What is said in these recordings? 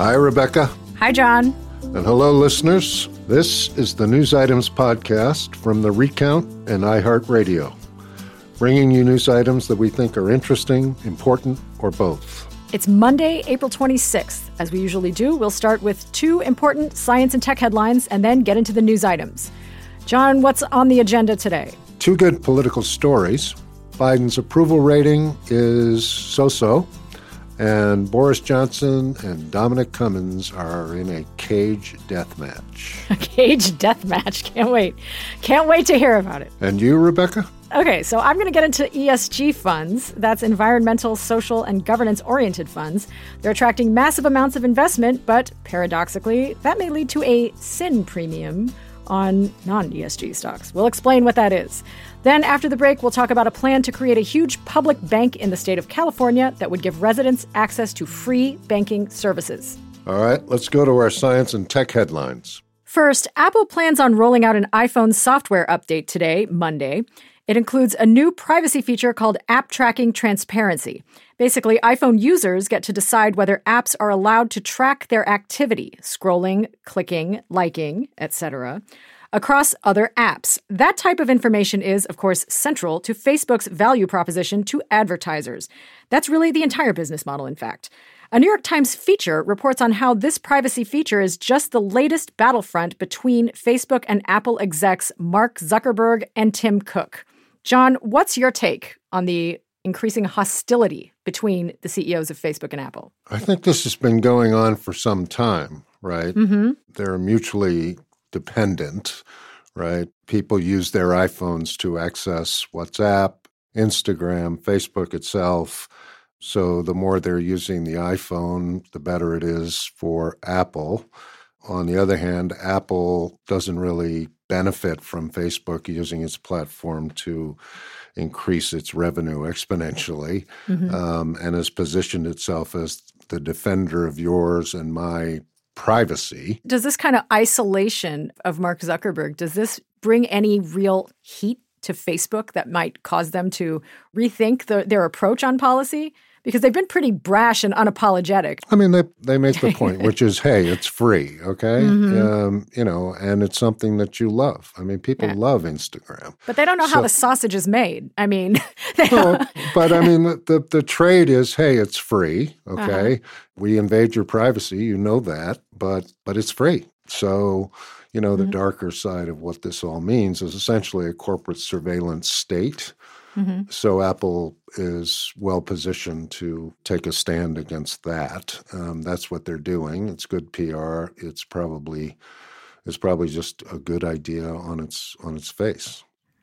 Hi, Rebecca. Hi, John. And hello, listeners. This is the News Items Podcast from The Recount and iHeartRadio, bringing you news items that we think are interesting, important, or both. It's Monday, April 26th. As we usually do, we'll start with two important science and tech headlines and then get into the news items. John, what's on the agenda today? Two good political stories. Biden's approval rating is so so, and Boris Johnson and Dominic Cummings are in a cage death match. A cage death match. Can't wait. Can't wait to hear about it. And you, Rebecca? Okay, so I'm going to get into ESG funds. That's environmental, social, and governance oriented funds. They're attracting massive amounts of investment, but paradoxically, that may lead to a sin premium on non ESG stocks. We'll explain what that is. Then, after the break, we'll talk about a plan to create a huge public bank in the state of California that would give residents access to free banking services. All right, let's go to our science and tech headlines. First, Apple plans on rolling out an iPhone software update today, Monday. It includes a new privacy feature called App Tracking Transparency. Basically, iPhone users get to decide whether apps are allowed to track their activity, scrolling, clicking, liking, etc., across other apps. That type of information is, of course, central to Facebook's value proposition to advertisers. That's really the entire business model, in fact. A New York Times feature reports on how this privacy feature is just the latest battlefront between Facebook and Apple execs Mark Zuckerberg and Tim Cook. John, what's your take on the increasing hostility between the CEOs of Facebook and Apple? I think this has been going on for some time, right? Mm-hmm. They're mutually dependent, right? People use their iPhones to access WhatsApp, Instagram, Facebook itself. So the more they're using the iPhone, the better it is for Apple. On the other hand, Apple doesn't really benefit from Facebook using its platform to increase its revenue exponentially Mhm. um, and has positioned itself as the defender of yours and my privacy. Does this kind of isolation of Mark Zuckerberg, does this bring any real heat to Facebook that might cause them to rethink the, their approach on policy? Because they've been pretty brash and unapologetic. I mean, they they make the point, which is, hey, it's free, okay, Mhm. um, you know, and it's something that you love. I mean, people Yeah. love Instagram. But they don't know how the sausage is made. I mean, Well, but I mean, the, the the trade is, hey, it's free, okay. We invade your privacy, you know that, but but it's free. So, you know, the Mhm. darker side of what this all means is essentially a corporate surveillance state. Mhm. So Apple is well positioned to take a stand against that. Um, that's what they're doing. It's good PR. It's probably it's probably just a good idea on its on its face.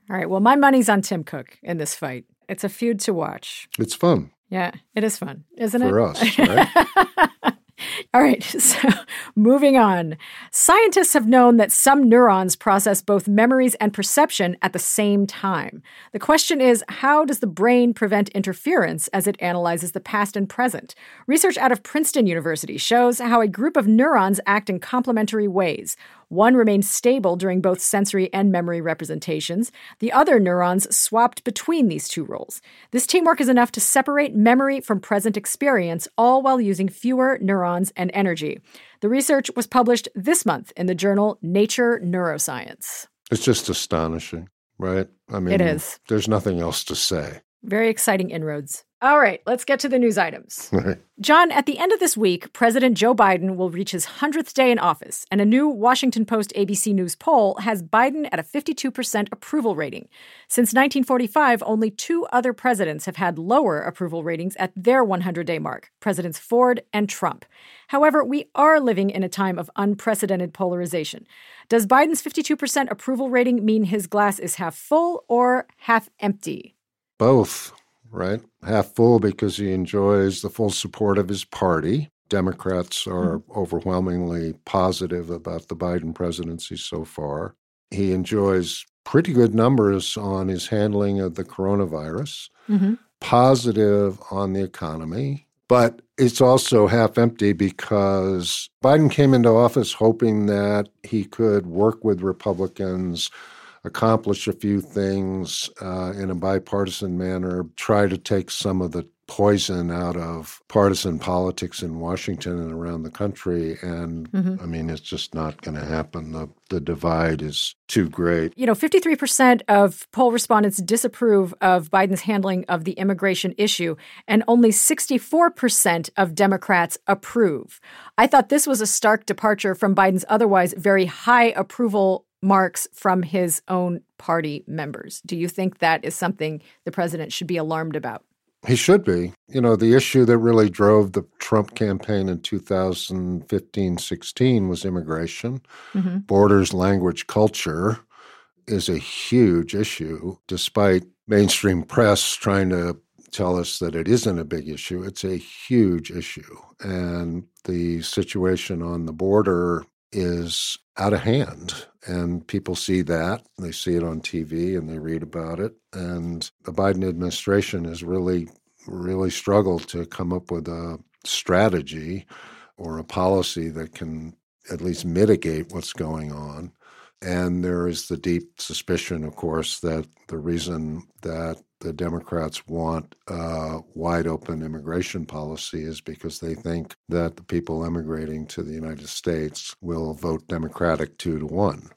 All right. Well, my money's on Tim Cook in this fight. It's a feud to watch. It's fun Yeah, it is fun, isn't it? for us, right? All right, so moving on. Scientists have known that some neurons process both memories and perception at the same time. The question is how does the brain prevent interference as it analyzes the past and present? Research out of Princeton University shows how a group of neurons act in complementary ways. One remains stable during both sensory and memory representations. The other neurons swapped between these two roles. This teamwork is enough to separate memory from present experience, all while using fewer neurons and energy. The research was published this month in the journal Nature Neuroscience. It's just astonishing, right? I mean, It is. There's nothing else to say. Very exciting inroads. All right, let's get to the news items. Right. John, at the end of this week, President Joe Biden will reach his 100th day in office, and a new Washington Post ABC News poll has Biden at a 52% approval rating. Since 1945, only two other presidents have had lower approval ratings at their 100 day mark Presidents Ford and Trump. However, we are living in a time of unprecedented polarization. Does Biden's 52% approval rating mean his glass is half full or half empty? Both, right? Half full because he enjoys the full support of his party. Democrats are mm-hmm. overwhelmingly positive about the Biden presidency so far. He enjoys pretty good numbers on his handling of the coronavirus, mm-hmm. positive on the economy, but it's also half empty because Biden came into office hoping that he could work with Republicans accomplish a few things uh, in a bipartisan manner, try to take some of the poison out of partisan politics in Washington and around the country. And I mean, it's just not going to happen. The, the divide is too great. You know, 53% of poll respondents disapprove of Biden's handling of the immigration issue, and only 64% of Democrats approve. I thought this was a stark departure from Biden's otherwise very high approval marks from his own party members. Do you think that is something the president should be alarmed about? He should be. You know, the issue that really drove the Trump campaign in 2015 16 was immigration. Mm-hmm. Borders, language, culture is a huge issue, despite mainstream press trying to tell us that it isn't a big issue. It's a huge issue. And the situation on the border is out of hand. And people see that. They see it on TV and they read about it. And the Biden administration has really, really struggled to come up with a strategy or a policy that can at least mitigate what's going on. And there is the deep suspicion, of course, that the reason that the Democrats want a wide open immigration policy is because they think that the people emigrating to the United States will vote Democratic two to one.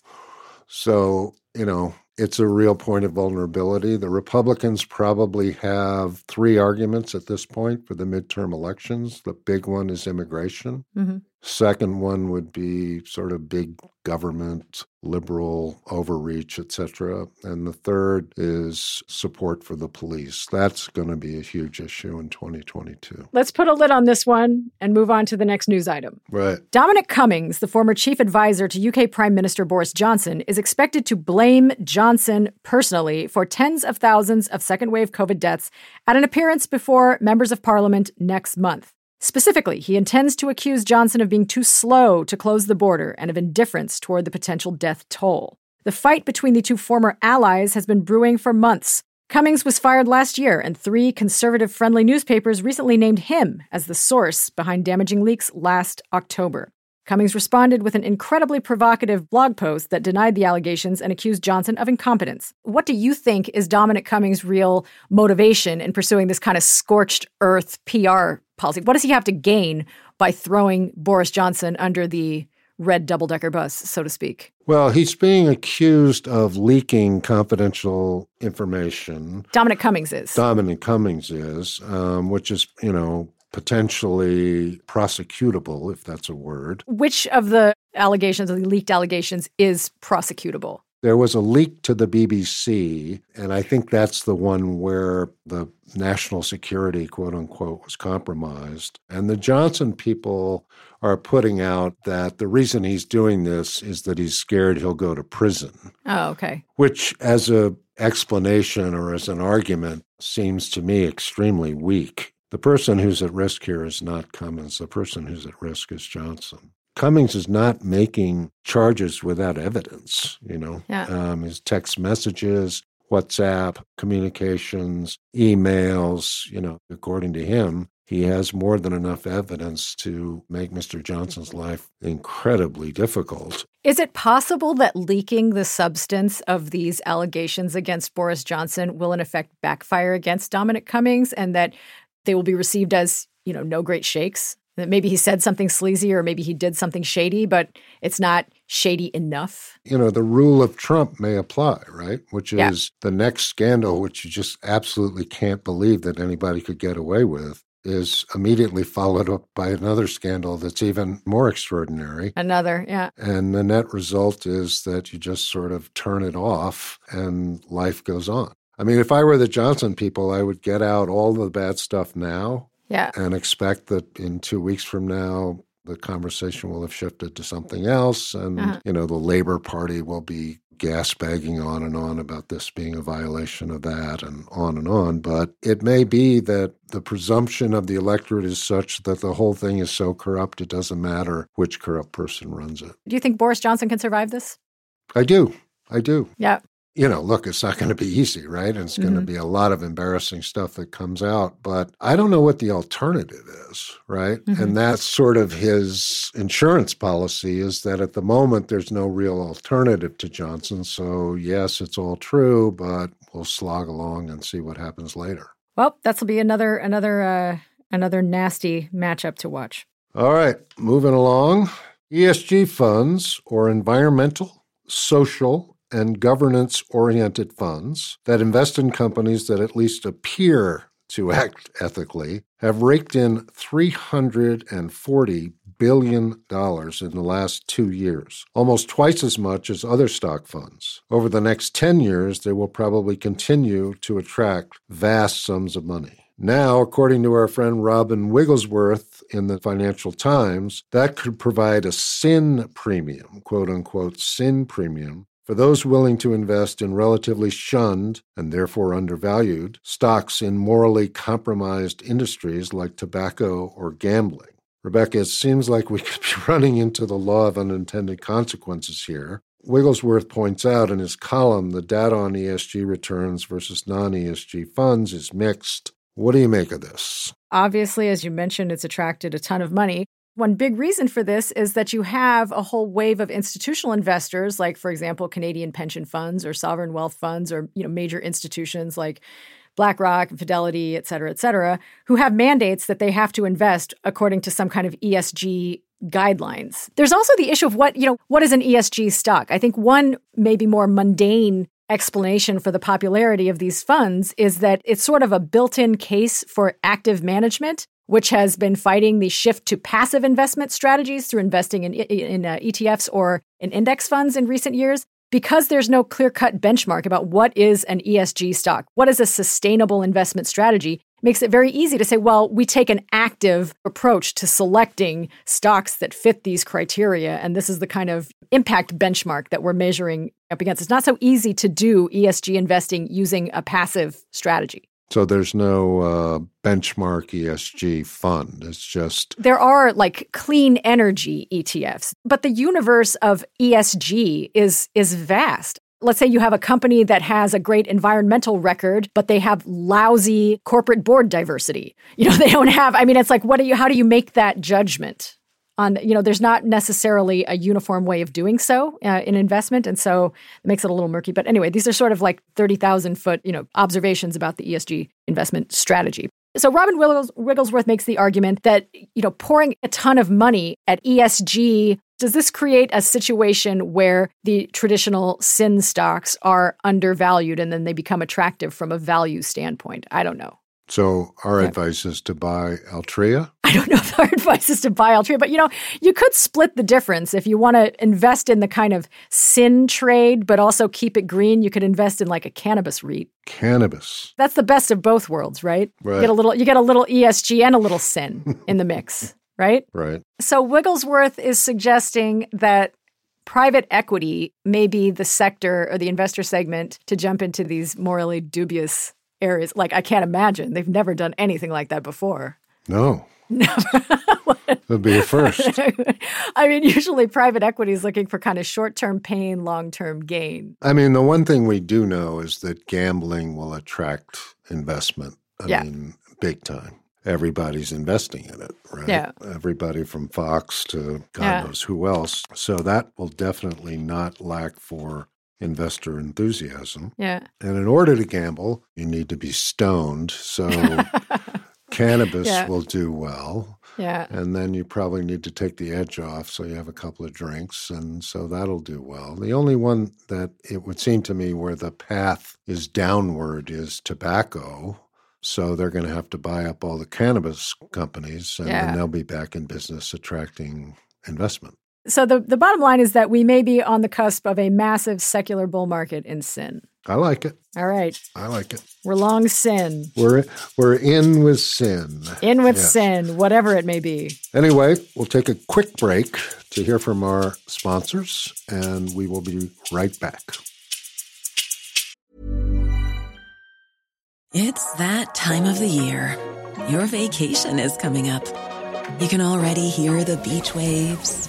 So, you know, it's a real point of vulnerability. The Republicans probably have three arguments at this point for the midterm elections. The big one is immigration. Mm-hmm. Second one would be sort of big government, liberal overreach, etc. And the third is support for the police. That's going to be a huge issue in 2022. Let's put a lid on this one and move on to the next news item. Right. Dominic Cummings, the former chief advisor to UK Prime Minister Boris Johnson, is expected to blame Johnson personally for tens of thousands of second wave COVID deaths at an appearance before members of parliament next month. Specifically, he intends to accuse Johnson of being too slow to close the border and of indifference toward the potential death toll. The fight between the two former allies has been brewing for months. Cummings was fired last year, and three conservative friendly newspapers recently named him as the source behind damaging leaks last October. Cummings responded with an incredibly provocative blog post that denied the allegations and accused Johnson of incompetence. What do you think is Dominic Cummings' real motivation in pursuing this kind of scorched earth PR policy? What does he have to gain by throwing Boris Johnson under the red double decker bus, so to speak? Well, he's being accused of leaking confidential information. Dominic Cummings is. Dominic Cummings is, um, which is, you know, potentially prosecutable, if that's a word. Which of the allegations, of the leaked allegations, is prosecutable? There was a leak to the BBC, and I think that's the one where the national security, quote unquote, was compromised. And the Johnson people are putting out that the reason he's doing this is that he's scared he'll go to prison, Oh, okay. which, as a explanation or as an argument, seems to me extremely weak. The person who's at risk here is not Cummings. The person who's at risk is Johnson. Cummings is not making charges without evidence, you know. Yeah. Um, his text messages, WhatsApp, communications, emails, you know, according to him, he has more than enough evidence to make Mr. Johnson's life incredibly difficult. Is it possible that leaking the substance of these allegations against Boris Johnson will, in effect, backfire against Dominic Cummings and that they will be received as, you know, no great shakes? That maybe he said something sleazy or maybe he did something shady, but it's not shady enough. You know, the rule of Trump may apply, right? Which is Yeah. the next scandal, which you just absolutely can't believe that anybody could get away with, is immediately followed up by another scandal that's even more extraordinary. Another, yeah. And the net result is that you just sort of turn it off and life goes on. I mean, if I were the Johnson people, I would get out all the bad stuff now Yeah. and expect that in two weeks from now, the conversation will have shifted to something else. And, Uh-huh. you know, the Labor Party will be gas bagging on and on about this being a violation of that and on and on. But it may be that the presumption of the electorate is such that the whole thing is so corrupt, it doesn't matter which corrupt person runs it. Do you think Boris Johnson can survive this? I do. I do. Yeah. You know, look, it's not going to be easy, right? And it's going to be a lot of embarrassing stuff that comes out. But I don't know what the alternative is, right? Mhm. And that's sort of his insurance policy is that at the moment there's no real alternative to Johnson. So, yes, it's all true, but we'll slog along and see what happens later. Well, that'll be another another uh another nasty matchup to watch. All right, moving along. ESG funds or environmental, social, and governance oriented funds that invest in companies that at least appear to act ethically have raked in $340 billion in the last two years, almost twice as much as other stock funds. Over the next 10 years, they will probably continue to attract vast sums of money. Now, according to our friend Robin Wigglesworth in the Financial Times, that could provide a sin premium, quote unquote, sin premium, for those willing to invest in relatively shunned and therefore undervalued stocks in morally compromised industries like tobacco or gambling. Rebecca, it seems like we could be running into the law of unintended consequences here. Wigglesworth points out in his column the data on ESG returns versus non ESG funds is mixed. What do you make of this? Obviously, as you mentioned, it's attracted a ton of money. One big reason for this is that you have a whole wave of institutional investors, like, for example, Canadian pension funds or sovereign wealth funds or you know major institutions like BlackRock, Fidelity, et cetera, et cetera, who have mandates that they have to invest according to some kind of ESG guidelines. There's also the issue of what, you know, what is an ESG stock? I think one maybe more mundane explanation for the popularity of these funds is that it's sort of a built-in case for active management which has been fighting the shift to passive investment strategies through investing in, in uh, ETFs or in index funds in recent years. Because there's no clear cut benchmark about what is an ESG stock, what is a sustainable investment strategy, makes it very easy to say, well, we take an active approach to selecting stocks that fit these criteria. And this is the kind of impact benchmark that we're measuring up against. It's not so easy to do ESG investing using a passive strategy. So there's no uh, benchmark ESG fund. It's just There are like clean energy ETFs, but the universe of ESG is is vast. Let's say you have a company that has a great environmental record, but they have lousy corporate board diversity. You know, they don't have I mean it's like what do you how do you make that judgment? On, you know, there's not necessarily a uniform way of doing so uh, in investment, and so it makes it a little murky. But anyway, these are sort of like thirty thousand foot, you know, observations about the ESG investment strategy. So Robin Wigglesworth makes the argument that you know pouring a ton of money at ESG does this create a situation where the traditional sin stocks are undervalued and then they become attractive from a value standpoint? I don't know. So our Yeah. advice is to buy Altria. I don't know if our advice is to buy Altria, but you know, you could split the difference. If you want to invest in the kind of sin trade, but also keep it green, you could invest in like a cannabis REIT. Cannabis. That's the best of both worlds, right? Right. You get a little you get a little ESG and a little sin in the mix, right? Right. So Wigglesworth is suggesting that private equity may be the sector or the investor segment to jump into these morally dubious areas. Like I can't imagine. They've never done anything like that before. No. It'll be a first. I mean, usually private equity is looking for kind of short term pain, long term gain. I mean, the one thing we do know is that gambling will attract investment. I Yeah. mean, big time. Everybody's investing in it, right? Yeah. Everybody from Fox to God Yeah. knows who else. So that will definitely not lack for investor enthusiasm. Yeah. And in order to gamble, you need to be stoned. So Cannabis Yeah. will do well. Yeah. And then you probably need to take the edge off so you have a couple of drinks. And so that'll do well. The only one that it would seem to me where the path is downward is tobacco. So they're going to have to buy up all the cannabis companies and Yeah. then they'll be back in business attracting investment. So the, the bottom line is that we may be on the cusp of a massive secular bull market in sin. I like it. All right. I like it. We're long sin. We're we're in with sin. In with Yes. sin, whatever it may be. Anyway, we'll take a quick break to hear from our sponsors, and we will be right back. It's that time of the year. Your vacation is coming up. You can already hear the beach waves,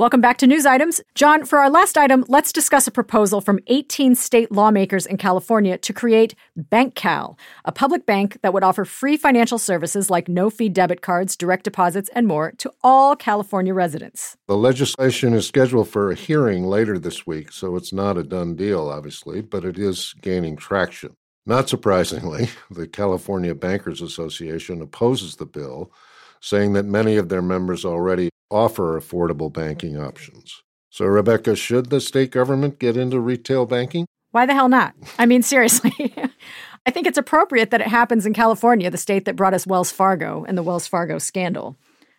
Welcome back to News Items. John, for our last item, let's discuss a proposal from 18 state lawmakers in California to create BankCal, a public bank that would offer free financial services like no fee debit cards, direct deposits, and more to all California residents. The legislation is scheduled for a hearing later this week, so it's not a done deal, obviously, but it is gaining traction. Not surprisingly, the California Bankers Association opposes the bill, saying that many of their members already offer affordable banking options. So, Rebecca, should the state government get into retail banking? Why the hell not? I mean, seriously. I think it's appropriate that it happens in California, the state that brought us Wells Fargo and the Wells Fargo scandal.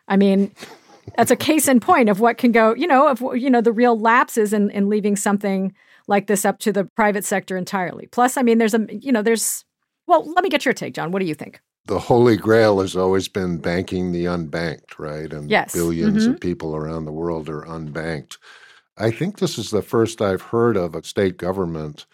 I mean, that's a case in point of what can go, you know, of you know the real lapses in, in leaving something like this up to the private sector entirely. Plus, I mean, there's a you know, there's well, let me get your take, John. What do you think? The holy grail has always been banking the unbanked, right? And Yes. 1000000000s Mhm. of people around the world are unbanked. I think this is the first I've heard of a state government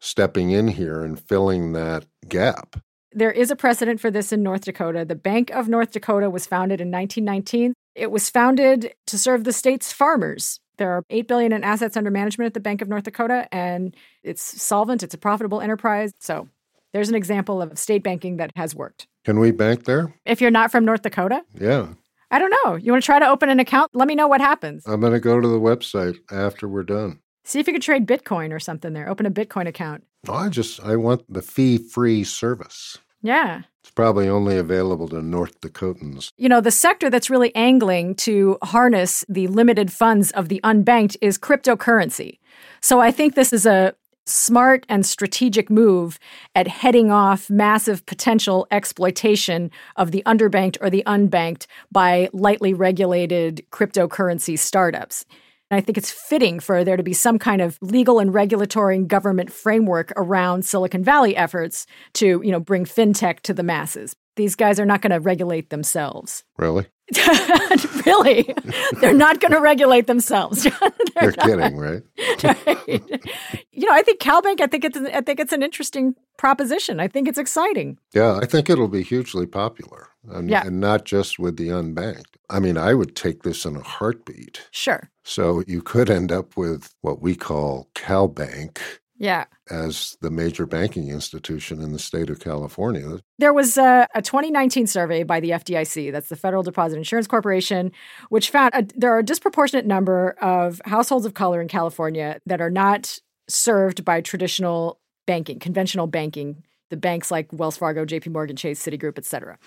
stepping in here and filling that gap. There is a precedent for this in North Dakota. The Bank of North Dakota was founded in 1919. It was founded to serve the state's farmers. There are 8 billion in assets under management at the Bank of North Dakota and it's solvent, it's a profitable enterprise. So, there's an example of state banking that has worked. Can we bank there? If you're not from North Dakota, Yeah. I don't know. You want to try to open an account? Let me know what happens. I'm going to go to the website after we're done. See if you could trade Bitcoin or something there. Open a Bitcoin account. I just I want the fee-free service. Yeah. It's probably only available to North Dakotans. You know, the sector that's really angling to harness the limited funds of the unbanked is cryptocurrency. So I think this is a smart and strategic move at heading off massive potential exploitation of the underbanked or the unbanked by lightly regulated cryptocurrency startups. And I think it's fitting for there to be some kind of legal and regulatory and government framework around Silicon Valley efforts to, you know, bring fintech to the masses. These guys are not going to regulate themselves. Really? really? They're not going to regulate themselves. They're You're kidding, right? Right. You know, I think CalBank. I think it's. I think it's an interesting proposition. I think it's exciting. Yeah, I think it'll be hugely popular. And, Yeah. and not just with the unbanked. I mean, I would take this in a heartbeat. Sure. So you could end up with what we call CalBank Yeah. as the major banking institution in the state of California. There was a, a 2019 survey by the FDIC, that's the Federal Deposit Insurance Corporation, which found a, there are a disproportionate number of households of color in California that are not served by traditional banking, conventional banking, the banks like Wells Fargo, JP Morgan Chase, Citigroup, et cetera.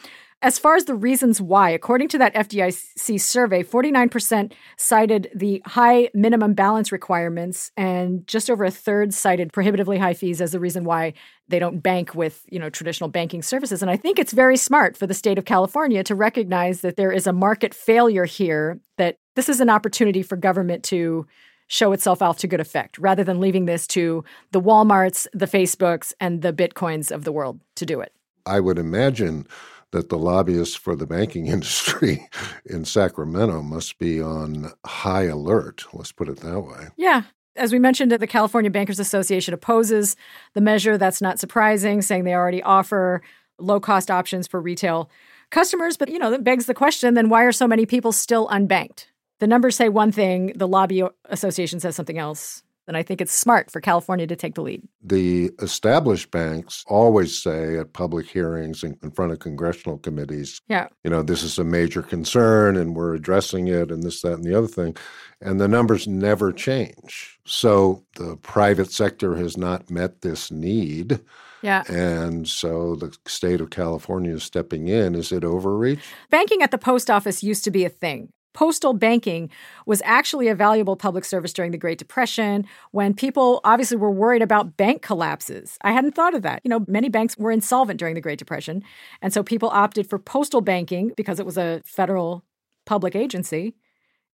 As far as the reasons why, according to that FDIC survey, 49% cited the high minimum balance requirements and just over a third cited prohibitively high fees as the reason why they don't bank with, you know, traditional banking services. And I think it's very smart for the state of California to recognize that there is a market failure here that This is an opportunity for government to show itself off to good effect rather than leaving this to the Walmarts, the Facebooks, and the Bitcoins of the world to do it. I would imagine that the lobbyists for the banking industry in Sacramento must be on high alert. Let's put it that way. Yeah. As we mentioned, the California Bankers Association opposes the measure. That's not surprising, saying they already offer low cost options for retail customers. But, you know, that begs the question then why are so many people still unbanked? The numbers say one thing, the lobby association says something else then I think it's smart for California to take the lead. The established banks always say at public hearings and in front of congressional committees, yeah. you know, this is a major concern and we're addressing it and this, that, and the other thing. And the numbers never change. So the private sector has not met this need. Yeah. And so the state of California is stepping in. Is it overreach? Banking at the post office used to be a thing postal banking was actually a valuable public service during the Great Depression when people obviously were worried about bank collapses. I hadn't thought of that. You know, many banks were insolvent during the Great Depression. And so people opted for postal banking because it was a federal public agency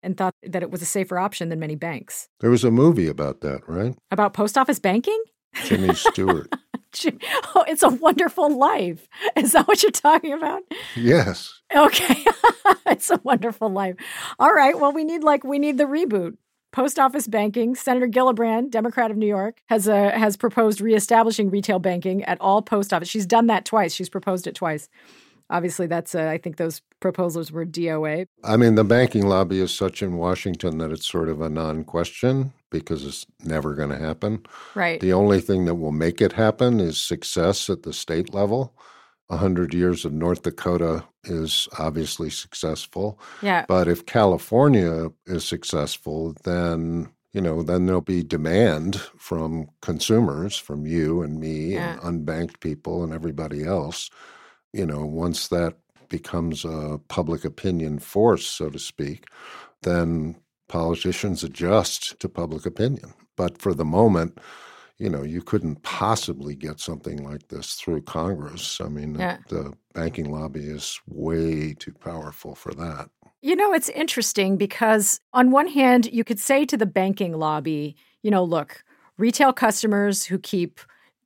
and thought that it was a safer option than many banks. There was a movie about that, right? About post office banking? Jimmy Stewart. Oh, it's a wonderful life. Is that what you're talking about? Yes. Okay. it's a wonderful life. All right. Well, we need like we need the reboot. Post office banking. Senator Gillibrand, Democrat of New York, has uh, has proposed reestablishing retail banking at all post office. She's done that twice. She's proposed it twice. Obviously, that's uh, I think those proposals were DOA. I mean, the banking lobby is such in Washington that it's sort of a non-question because it's never going to happen. Right. The only thing that will make it happen is success at the state level. A hundred years of North Dakota is obviously successful. Yeah. But if California is successful, then you know, then there'll be demand from consumers, from you and me yeah. and unbanked people and everybody else you know, once that becomes a public opinion force, so to speak, then politicians adjust to public opinion. But for the moment, you know, you couldn't possibly get something like this through Congress. I mean, yeah. the banking lobby is way too powerful for that. You know, it's interesting because on one hand, you could say to the banking lobby, you know, look, retail customers who keep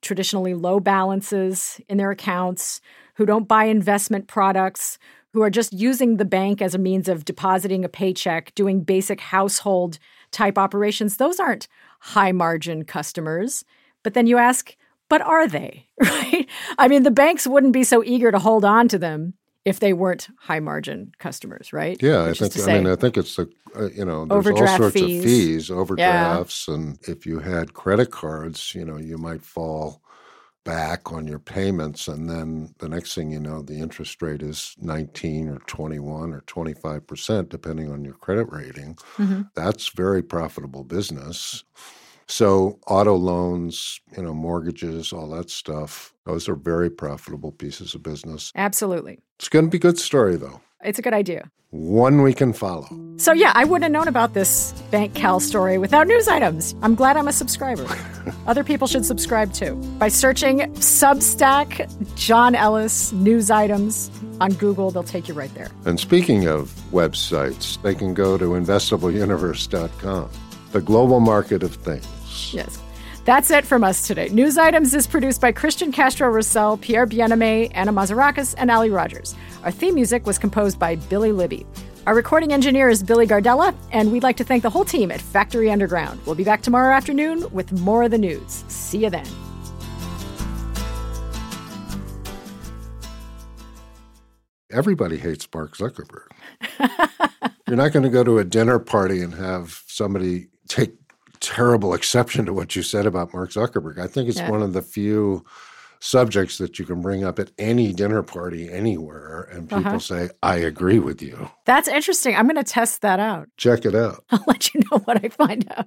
traditionally low balances in their accounts, who don't buy investment products, who are just using the bank as a means of depositing a paycheck, doing basic household type operations, those aren't high margin customers. But then you ask, but are they? Right? I mean, the banks wouldn't be so eager to hold on to them if they weren't high margin customers, right? Yeah, Which I think. I mean, I think it's the uh, you know there's Overdraft all sorts fees. of fees, overdrafts, and if you had credit cards, you know, you might fall back on your payments and then the next thing you know the interest rate is 19 or 21 or 25% depending on your credit rating mm-hmm. that's very profitable business so auto loans you know mortgages all that stuff those are very profitable pieces of business Absolutely. it's going to be a good story though It's a good idea. one we can follow So, yeah, I wouldn't have known about this Bank Cal story without news items. I'm glad I'm a subscriber. Other people should subscribe too by searching Substack John Ellis news items on Google. They'll take you right there. and speaking of websites they can go to investableuniverse.com the global market of things Yes. That's it from us today. News Items is produced by Christian Castro Russell, Pierre Bienaimé, Anna Mazarakis, and Ali Rogers. Our theme music was composed by Billy Libby. Our recording engineer is Billy Gardella, and we'd like to thank the whole team at Factory Underground. We'll be back tomorrow afternoon with more of the news. See you then. everybody hates Mark Zuckerberg. You're not going to go to a dinner party and have somebody take terrible exception to what you said about Mark Zuckerberg. I think it's Yeah. one of the few subjects that you can bring up at any dinner party anywhere and people Uh-huh. say, I agree with you. That's interesting. I'm going to test that out. Check it out. I'll let you know what I find out.